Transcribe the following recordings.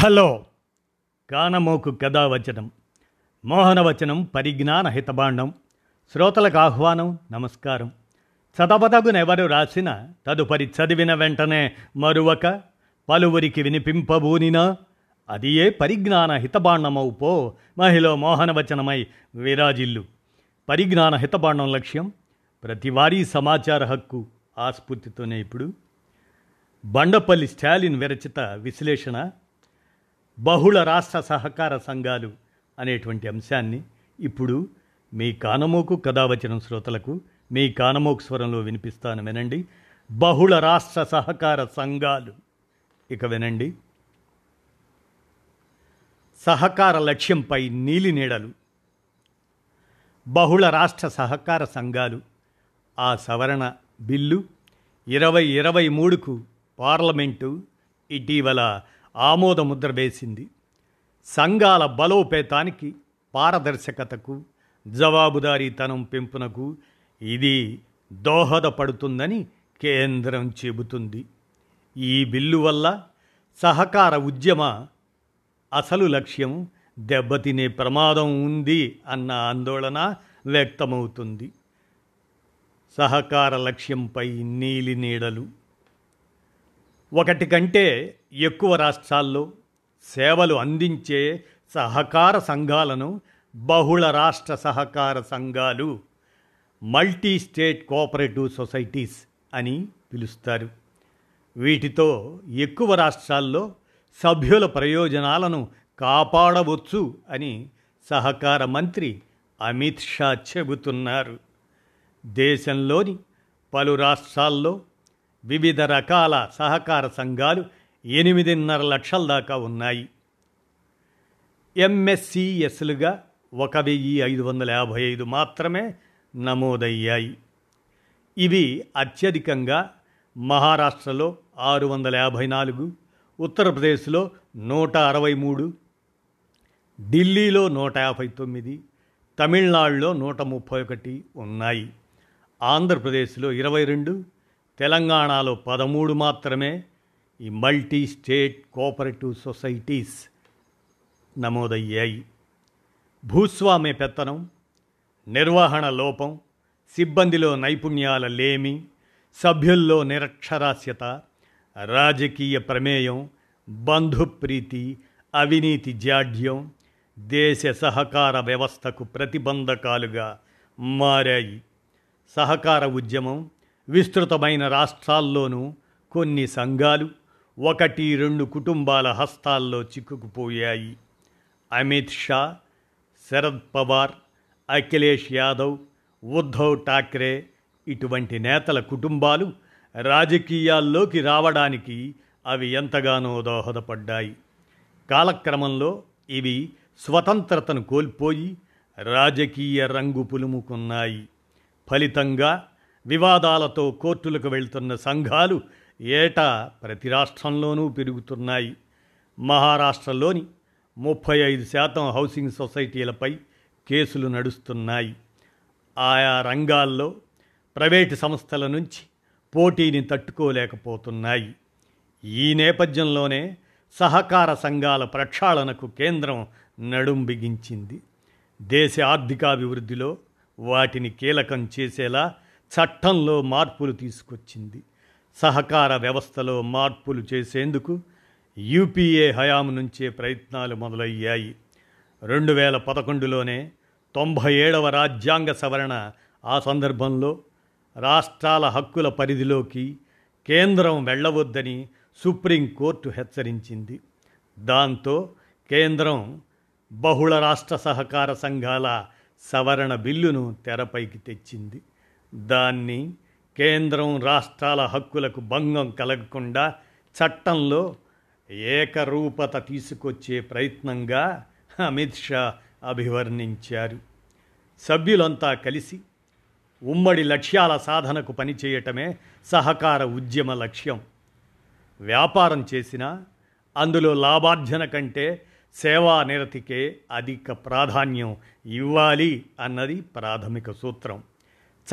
Hello. కానమోకు కథావచనం మోహనవచనం పరిజ్ఞాన హితబాండం శ్రోతలకు ఆహ్వానం నమస్కారం. చదవదగునెవరు రాసిన తదుపరి చదివిన వెంటనే మరువక పలువురికి వినిపింపబూనినా అది ఏ పరిజ్ఞాన హితభాండమవు పో మహిళ మోహనవచనమై విరాజిల్లు. పరిజ్ఞాన హితబాండం లక్ష్యం ప్రతివారీ సమాచార హక్కు ఆస్ఫూర్తితోనే ఇప్పుడు. బండపల్లి స్టాలిన్ విరచిత విశ్లేషణ బహుళ రాష్ట్ర సహకార సంఘాలు అనేటువంటి అంశాన్ని ఇప్పుడు మీ కానమోకు కథావచనం శ్రోతలకు మీ కానమోకు స్వరంలో వినిపిస్తాను వినండి. బహుళ రాష్ట్ర సహకార సంఘాలు. ఇక వినండి. సహకార లక్ష్యంపై నీలి నీడలు బహుళ రాష్ట్ర సహకార సంఘాలు. ఆ సవరణ బిల్లు ఇరవై ఇరవై మూడుకు పార్లమెంటు ఇటీవల ఆమోదముద్ర వేసింది. సంఘాల బలోపేతానికి పారదర్శకతకు జవాబుదారీతనం పెంపునకు ఇది దోహదపడుతుందని కేంద్రం చెబుతుంది. ఈ బిల్లు వల్ల సహకార ఉద్యమ అసలు లక్ష్యం దెబ్బతినే ప్రమాదం ఉంది అన్న ఆందోళన వ్యక్తమవుతుంది. సహకార లక్ష్యంపై నీలి నీడలు ఒకటి కంటే ఎక్కువ రాష్ట్రాల్లో సేవలు అందించే సహకార సంఘాలను బహుళ రాష్ట్ర సహకార సంఘాలు మల్టీ స్టేట్ కోఆపరేటివ్ సొసైటీస్ అని పిలుస్తారు. వీటితో ఎక్కువ రాష్ట్రాల్లో సభ్యుల ప్రయోజనాలను కాపాడవచ్చు అని సహకార మంత్రి అమిత్ షా చెబుతున్నారు. దేశంలోని పలు రాష్ట్రాల్లో వివిధ రకాల సహకార సంఘాలు ఎనిమిదిన్నర లక్షల దాకా ఉన్నాయి. ఎంఎస్సిఎస్లుగా ఒక వెయ్యి ఐదు వందల యాభై ఐదు మాత్రమే నమోదయ్యాయి. ఇవి అత్యధికంగా మహారాష్ట్రలో ఆరు వందల యాభై నాలుగు ఉత్తరప్రదేశ్లో నూట అరవై మూడు ఢిల్లీలో నూట యాభై తొమ్మిది తమిళనాడులో నూట ముప్పై ఒకటి ఉన్నాయి. ఆంధ్రప్రదేశ్లో ఇరవై రెండు తెలంగాణలో పదమూడు మాత్రమే ఈ మల్టీ స్టేట్ కోఆపరేటివ్ సొసైటీస్ నమోదయ్యాయి. భూస్వామ్య పెత్తనం నిర్వహణ లోపం సిబ్బందిలో నైపుణ్యాల లేమి సభ్యుల్లో నిరక్షరాస్యత రాజకీయ ప్రమేయం బంధుప్రీతి అవినీతి జాడ్యం దేశ సహకార వ్యవస్థకు ప్రతిబంధకాలుగా మారాయి. సహకార ఉద్యమం విస్తృతమైన రాష్ట్రాల్లోనూ కొన్ని సంఘాలు ఒకటి రెండు కుటుంబాల హస్తాల్లో చిక్కుకుపోయాయి. అమిత్ షా శరద్ పవార్ అఖిలేష్ యాదవ్ ఉద్ధవ్ ఠాక్రే ఇటువంటి నేతల కుటుంబాలు రాజకీయాల్లోకి రావడానికి అవి ఎంతగానో దోహదపడ్డాయి. కాలక్రమంలో ఇవి స్వతంత్రతను కోల్పోయి రాజకీయ రంగు పులుముకున్నాయి. ఫలితంగా వివాదాలతో కోర్టులకు వెళ్తున్న సంఘాలు ఏటా ప్రతి రాష్ట్రంలోనూ పెరుగుతున్నాయి. మహారాష్ట్రలోని ముప్పై ఐదు శాతం హౌసింగ్ సొసైటీలపై కేసులు నడుస్తున్నాయి. ఆయా రంగాల్లో ప్రైవేటు సంస్థల నుంచి పోటీని తట్టుకోలేకపోతున్నాయి. ఈ నేపథ్యంలోనే సహకార సంఘాల ప్రక్షాళనకు కేంద్రం నడుం బిగించింది దేశ ఆర్థికాభివృద్ధిలో వాటిని కీలకం చేసేలా చట్టంలో మార్పులు తీసుకొచ్చింది. సహకార వ్యవస్థలో మార్పులు చేసేందుకు యూపీఏ హయాం నుంచే ప్రయత్నాలు మొదలయ్యాయి. రెండు వేల పదకొండులోనే తొంభై ఏడవ రాజ్యాంగ సవరణ ఆ సందర్భంలో రాష్ట్రాల హక్కుల పరిధిలోకి కేంద్రం వెళ్ళవద్దని సుప్రీంకోర్టు హెచ్చరించింది. దాంతో కేంద్రం బహుళ రాష్ట్ర సహకార సంఘాల సవరణ బిల్లును తెరపైకి తెచ్చింది. దాన్ని కేంద్రం రాష్ట్రాల హక్కులకు భంగం కలగకుండా చట్టంలో ఏకరూపత తీసుకొచ్చే ప్రయత్నంగా అమిత్ షా అభివర్ణించారు. సభ్యులంతా కలిసి ఉమ్మడి లక్ష్యాల సాధనకు పనిచేయటమే సహకార ఉద్యమ లక్ష్యం. వ్యాపారం చేసినా అందులో లాభార్జన కంటే సేవా నిరతికే అధిక ప్రాధాన్యం ఇవ్వాలి అన్నది ప్రాథమిక సూత్రం.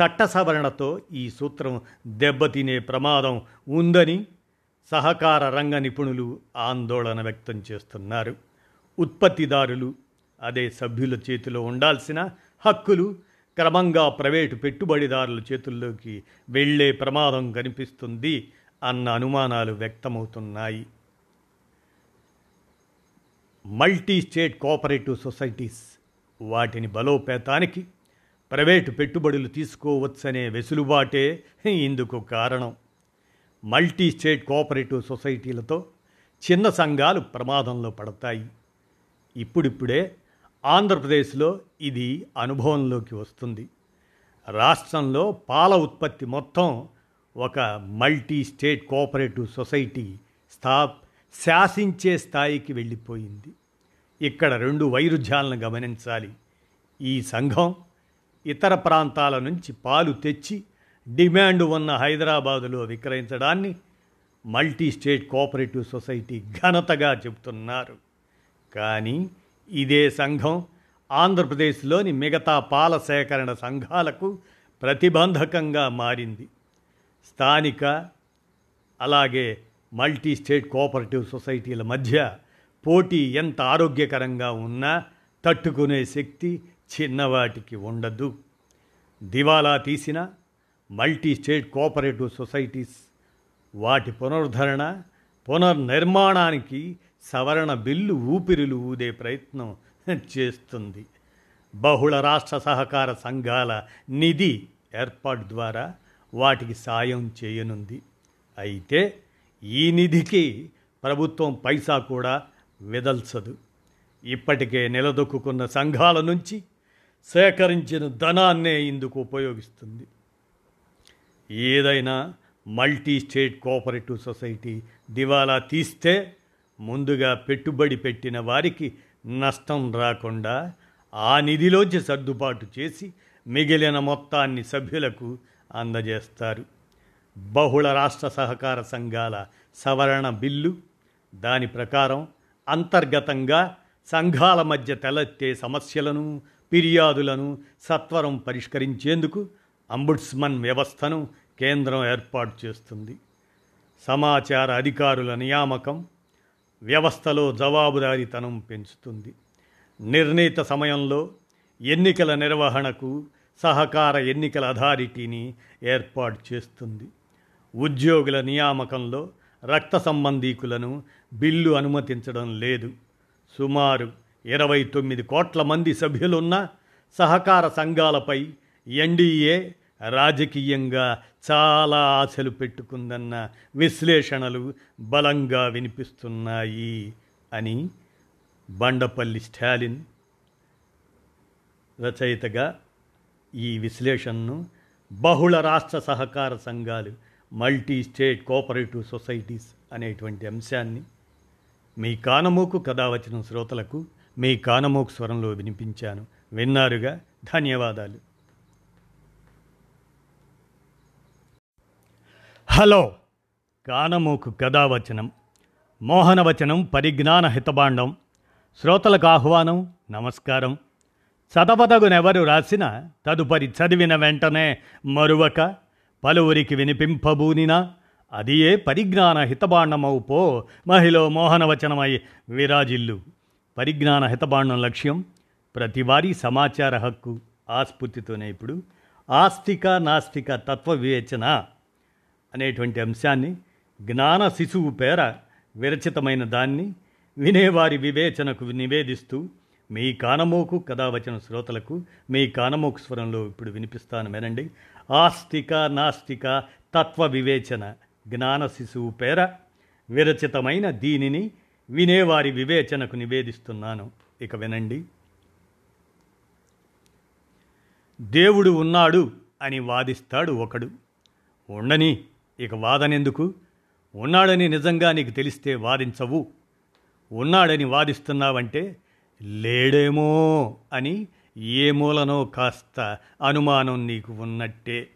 చట్ట సవరణతో ఈ సూత్రం దెబ్బతినే ప్రమాదం ఉందని సహకార రంగ నిపుణులు ఆందోళన వ్యక్తం చేస్తున్నారు. ఉత్పత్తిదారులు అదే సభ్యుల చేతిలో ఉండాల్సిన హక్కులు క్రమంగా ప్రైవేటు పెట్టుబడిదారుల చేతుల్లోకి వెళ్ళే ప్రమాదం కనిపిస్తుంది అన్న అనుమానాలు వ్యక్తమవుతున్నాయి. మల్టీ స్టేట్ కోఆపరేటివ్ సొసైటీస్ వాటిని బలోపేతానికి ప్రైవేటు పెట్టుబడులు తీసుకోవచ్చనే వెసులుబాటే ఇందుకు కారణం. మల్టీ స్టేట్ కోఆపరేటివ్ సొసైటీలతో చిన్న సంఘాలు ప్రమాదంలో పడతాయి. ఇప్పుడిప్పుడే ఆంధ్రప్రదేశ్లో ఇది అనుభవంలోకి వస్తుంది. రాష్ట్రంలో పాల ఉత్పత్తి మొత్తం ఒక మల్టీ స్టేట్ కోఆపరేటివ్ సొసైటీ స్థా శాసించే స్థాయికి వెళ్ళిపోయింది. ఇక్కడ రెండు వైరుధ్యాలను గమనించాలి. ఈ సంఘం ఇతర ప్రాంతాల నుంచి పాలు తెచ్చి డిమాండ్ ఉన్న హైదరాబాదులో విక్రయించడాన్ని మల్టీ స్టేట్ కోఆపరేటివ్ సొసైటీ ఘనతగా చెబుతున్నారు. కానీ ఇదే సంఘం ఆంధ్రప్రదేశ్లోని మిగతా పాల సేకరణ సంఘాలకు ప్రతిబంధకంగా మారింది. స్థానిక అలాగే మల్టీ స్టేట్ కోఆపరేటివ్ సొసైటీల మధ్య పోటీ ఎంత ఆరోగ్యకరంగా ఉన్నా తట్టుకునే శక్తి చిన్నవాటికి ఉండదు. దివాలా తీసిన మల్టీ స్టేట్ కోఆపరేటివ్ సొసైటీస్ వాటి పునరుద్ధరణ పునర్నిర్మాణానికి సవరణ బిల్లు ఊపిరులు ఊదే ప్రయత్నం చేస్తుంది. బహుళ రాష్ట్ర సహకార సంఘాల నిధి ఏర్పాటు ద్వారా వాటికి సాయం చేయనుంది. అయితే ఈ నిధికి ప్రభుత్వం పైసా కూడా విదల్చదు. ఇప్పటికే నిలదొక్కున్న సంఘాల నుంచి సేకరించిన ధనాన్నే ఇందుకు ఉపయోగిస్తుంది. ఏదైనా మల్టీ స్టేట్ కోఆపరేటివ్ సొసైటీ దివాలా తీస్తే ముందుగా పెట్టుబడి పెట్టిన వారికి నష్టం రాకుండా ఆ నిధిలోంచి సర్దుబాటు చేసి మిగిలిన మొత్తాన్ని సభ్యులకు అందజేస్తారు. బహుళ రాష్ట్ర సహకార సంఘాల సవరణ బిల్లు దాని ప్రకారం అంతర్గతంగా సంఘాల మధ్య తలెత్తే సమస్యలను ఫిర్యాదులను సత్వరం పరిష్కరించేందుకు అంబుడ్స్మన్ వ్యవస్థను కేంద్రం ఏర్పాటు చేస్తుంది. సమాచార అధికారుల నియామకం వ్యవస్థలో జవాబుదారీతనం పెంచుతుంది. నిర్ణీత సమయంలో ఎన్నికల నిర్వహణకు సహకార ఎన్నికల అథారిటీని ఏర్పాటు చేస్తుంది. ఉద్యోగుల నియామకంలో రక్త సంబంధీకులను బిల్లు అనుమతించడం లేదు. సుమారు ఇరవై తొమ్మిది కోట్ల మంది సభ్యులున్న సహకార సంఘాలపై ఎన్డీఏ రాజకీయంగా చాలా ఆశలు పెట్టుకుందన్న విశ్లేషణలు బలంగా వినిపిస్తున్నాయి అని బండపల్లి స్టాలిన్ రచయితగా ఈ విశ్లేషణను బహుళ రాష్ట్ర సహకార సంఘాలు మల్టీ స్టేట్ కోఆపరేటివ్ సొసైటీస్ అనేటువంటి అంశాన్ని మీ కానమోకు కథ వచ్చిన శ్రోతలకు మీ కానమోకు స్వరంలో వినిపించాను. విన్నారుగా? ధన్యవాదాలు. హలో! కానమోకు కథావచనం మోహనవచనం పరిజ్ఞాన హితబాండం శ్రోతలకు ఆహ్వానం నమస్కారం. చదవదగునెవరు రాసిన తదుపరి చదివిన వెంటనే మరువక పలువురికి వినిపింపబూనినా అది ఏ పరిజ్ఞాన హితబాండమవు పో మహిళ మోహనవచనమై విరాజిల్లు. పరిజ్ఞాన హితబాండం లక్ష్యం ప్రతివారీ సమాచార హక్కు ఆస్ఫూర్తితోనే ఇప్పుడు ఆస్తిక నాస్తిక తత్వ వివేచన అనేటువంటి అంశాన్ని జ్ఞాన శిశువు పేర విరచితమైన దాన్ని వినేవారి వివేచనకు నివేదిస్తూ మీ కానమోకు కథావచన శ్రోతలకు మీ కానమోకు స్వరంలో ఇప్పుడు వినిపిస్తాను వినండి. ఆస్తిక నాస్తిక తత్వ వివేచన జ్ఞాన శిశువు పేర విరచితమైన దీనిని వినేవారి వివేచనకు నివేదిస్తున్నాను. ఇక వినండి. దేవుడు ఉన్నాడు అని వాదిస్తాడు ఒకడు. ఉండని ఇక వాదనెందుకు? ఉన్నాడని నిజంగా నీకు తెలిస్తే వాదించవు. ఉన్నాడని వాదిస్తున్నావంటే లేడేమో అని ఏ మూలనో కాస్త అనుమానం నీకు ఉన్నట్టే.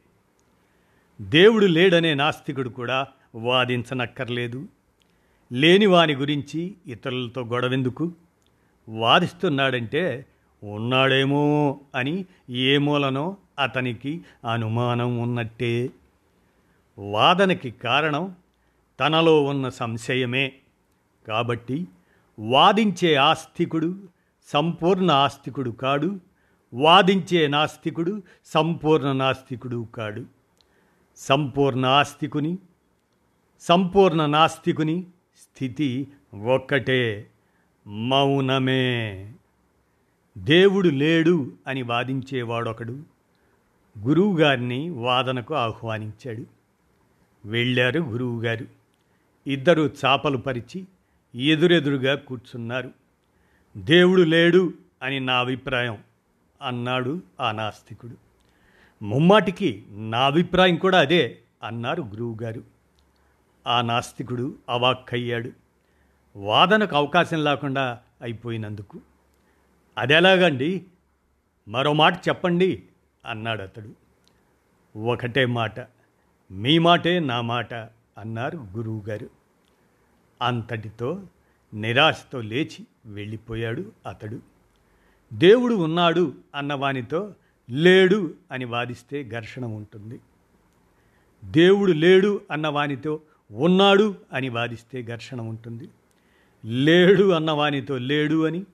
దేవుడు లేడనే నాస్తికుడు కూడా వాదించనక్కర్లేదు. లేని వాని గురించి ఇతరులతో గొడవెందుకు? వాదిస్తున్నాడంటే ఉన్నాడేమో అని ఏ మూలనో అతనికి అనుమానం ఉన్నట్టే. వాదనకి కారణం తనలో ఉన్న సంశయమే. కాబట్టి వాదించే ఆస్తికుడు సంపూర్ణ ఆస్తికుడు కాడు. వాదించే నాస్తికుడు సంపూర్ణ నాస్తికుడు కాడు. సంపూర్ణ ఆస్తికుని సంపూర్ణ నాస్తికుని స్థితి ఒక్కటే మౌనమే. దేవుడు లేడు అని వాదించేవాడొకడు గురువుగారిని వాదనకు ఆహ్వానించాడు. వెళ్ళారు గురువుగారు. ఇద్దరు చాపలు పరిచి ఎదురెదురుగా కూర్చున్నారు. దేవుడు లేడు అని నా అభిప్రాయం అన్నాడు ఆ నాస్తికుడు. ముమ్మాటికి నా అభిప్రాయం కూడా అదే అన్నారు గురువుగారు. ఆ నాస్తికుడు అవాక్కయ్యాడు. వాదనకు అవకాశం లేకుండా అయిపోయినందుకు. అదెలాగండి? మరో మాట చెప్పండి అన్నాడు అతడు. ఒకటే మాట మీ మాటే నా మాట అన్నారు గురువుగారు. అంతటితో నిరాశతో లేచి వెళ్ళిపోయాడు అతడు. దేవుడు ఉన్నాడు అన్నవానితో లేడు అని వాదిస్తే ఘర్షణ ఉంటుంది. దేవుడు లేడు అన్నవానితో ఉన్నాడు అని వాదిస్తే ఘర్షణ ఉంటుంది. లేడు అన్నవానితో లేడు అని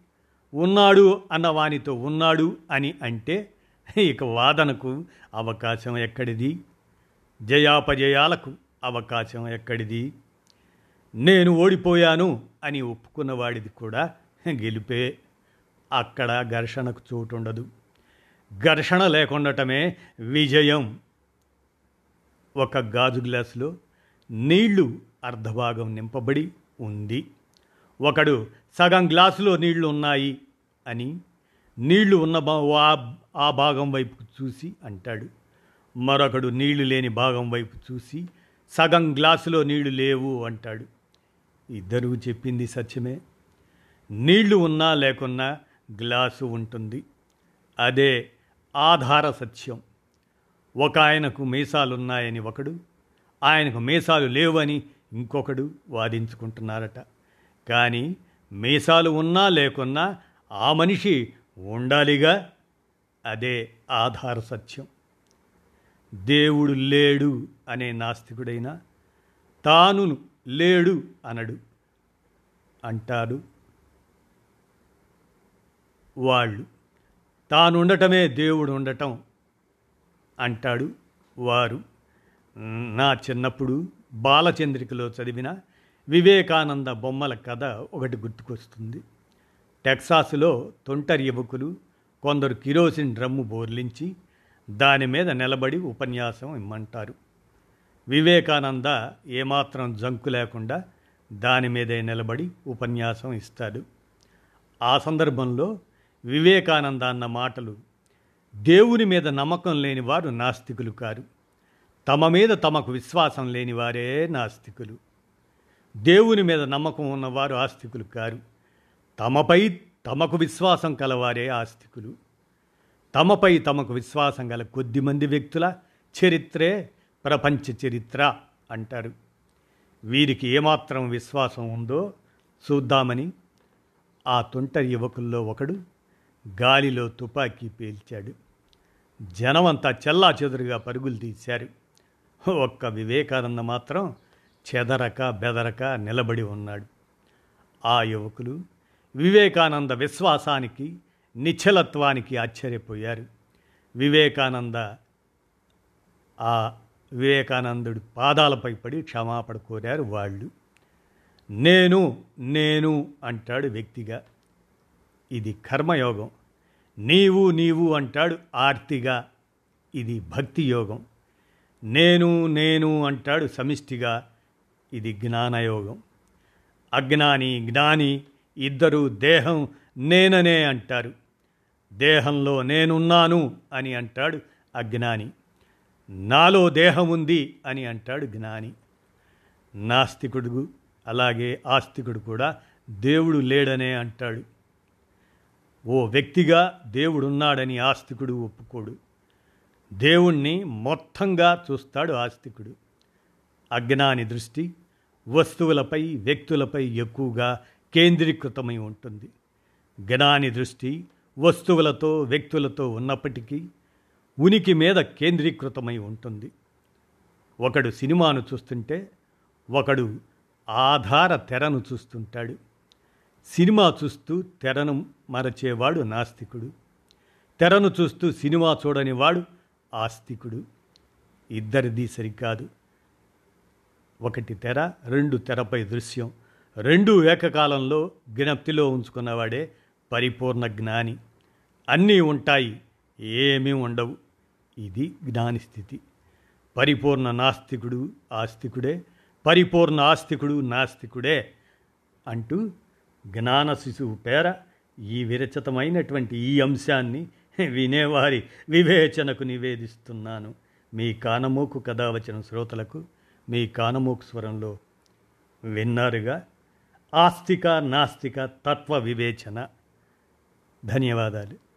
ఉన్నాడు అన్నవానితో ఉన్నాడు అని అంటే ఇక వాదనకు అవకాశం ఎక్కడిది? జయాపజయాలకు అవకాశం ఎక్కడిది? నేను ఓడిపోయాను అని ఒప్పుకున్నవాడిది కూడా గెలిపే. అక్కడ ఘర్షణకు చోటుండదు. ఘర్షణ లేకుండటమే విజయం. ఒక గాజు గ్లాసులో నీళ్ళు అర్ధభాగం నింపబడి ఉంది. ఒకడు సగం గ్లాసులో నీళ్ళు ఉన్నాయి అని నీళ్ళు ఉన్న ఆ భాగం వైపు చూసి అంటాడు. మరొకడు నీళ్ళు లేని భాగం వైపు చూసి సగం గ్లాసులో నీళ్ళు లేవు అంటాడు. ఇద్దరూ చెప్పింది సత్యమే. నీళ్ళు ఉన్నా లేకున్నా గ్లాసు ఉంటుంది. అదే ఆధార సత్యం. ఒక ఆయనకు మీసాలున్నాయని ఒకడు ఆయనకు మీసాలు లేవని ఇంకొకడు వాదించుకుంటున్నారట. కానీ మీసాలు ఉన్నా లేకున్నా ఆ మనిషి ఉండాలిగా అదే ఆధార సత్యం. దేవుడు లేడు అనే నాస్తికుడైనా తాను లేడు అనడు. అంటారు వాళ్ళు తానుండటమే దేవుడు ఉండటం అంటాడు వారు. నా చిన్నప్పుడు బాలచంద్రికలో చదివిన వివేకానంద బొమ్మల కథ ఒకటి గుర్తుకొస్తుంది. టెక్సాస్లో తొంటరి యువకులు కొందరు కిరోసిన్ డ్రమ్ము బోర్లించి దాని మీద నిలబడి ఉపన్యాసం ఇమ్మంటారు. వివేకానంద ఏమాత్రం జంకు లేకుండా దాని మీదే నిలబడి ఉపన్యాసం ఇస్తాడు. ఆ సందర్భంలో వివేకానంద అన్న మాటలు దేవుని మీద నమ్మకం లేని వారు నాస్తికులు కారు. తమ మీద తమకు విశ్వాసం లేని వారే నాస్తికులు. దేవుని మీద నమ్మకం ఉన్నవారు ఆస్తికులు కారు. తమపై తమకు విశ్వాసం కలవారే ఆస్తికులు. తమపై తమకు విశ్వాసం గల కొద్దిమంది వ్యక్తుల చరిత్రే ప్రపంచ చరిత్ర అంటారు. వీరికి ఏమాత్రం విశ్వాసం ఉందో చూద్దామని ఆ తొంటరి యువకుల్లో ఒకడు గాలిలో తుపాకీ పేల్చాడు. జనమంతా చెల్లా చెదురుగా పరుగులు తీశారు. ఒక్క వివేకానంద మాత్రం చెదరక బెదరక నిలబడి ఉన్నాడు. ఆ యువకులు వివేకానంద విశ్వాసానికి నిశ్చలత్వానికి ఆశ్చర్యపోయారు. వివేకానంద ఆ వివేకానందుడి పాదాలపై పడి క్షమాపణ కోరారు వాళ్ళు. నేను నేను అంటాడు వ్యక్తిగా. ఇది కర్మయోగం. నీవు నీవు అంటాడు ఆర్తిగా. ఇది భక్తి యోగం నేను నేను అంటాడు సమిష్టిగా. ఇది జ్ఞానయోగం. అజ్ఞాని జ్ఞాని ఇద్దరు దేహం నేననే అంటారు. దేహంలో నేనున్నాను అని అంటాడు అజ్ఞాని. నాలో దేహం ఉంది అని అంటాడు జ్ఞాని. నాస్తికుడు అలాగే ఆస్తికుడు కూడా దేవుడు లేడనే అంటాడు. ఓ వ్యక్తిగా దేవుడున్నాడని ఆస్తికుడు ఒప్పుకోడు. దేవుణ్ణి మొత్తంగా చూస్తాడు ఆస్తికుడు. అజ్ఞాని దృష్టి వస్తువులపై వ్యక్తులపై ఎక్కువగా కేంద్రీకృతమై ఉంటుంది. జ్ఞాని దృష్టి వస్తువులతో వ్యక్తులతో ఉన్నప్పటికీ ఉనికి మీద కేంద్రీకృతమై ఉంటుంది. ఒకడు సినిమాను చూస్తుంటే ఒకడు ఆధార తెరను చూస్తుంటాడు. సినిమా చూస్తూ తెరను మరచేవాడు నాస్తికుడు. తెరను చూస్తూ సినిమా చూడని వాడు ఆస్తికుడు ఇద్దరిది సరికాదు. ఒకటి తెర రెండు తెరపై దృశ్యం. రెండు ఏకకాలంలో జ్ఞప్తిలో ఉంచుకున్నవాడే పరిపూర్ణ జ్ఞాని. అన్నీ ఉంటాయి ఏమీ ఉండవు. ఇది జ్ఞాని స్థితి. పరిపూర్ణ నాస్తికుడు ఆస్తికుడే పరిపూర్ణ ఆస్తికుడు నాస్తికుడే అంటూ జ్ఞాన శిశువు పేర ఈ విరచితమైనటువంటి ఈ అంశాన్ని వినేవారి వివేచనకు నివేదిస్తున్నాను. మీ కానమూకు కథ వచ్చిన శ్రోతలకు మీ కానమూకు స్వరంలో విన్నారుగా? ఆస్తిక నాస్తిక తత్వ వివేచన. ధన్యవాదాలు.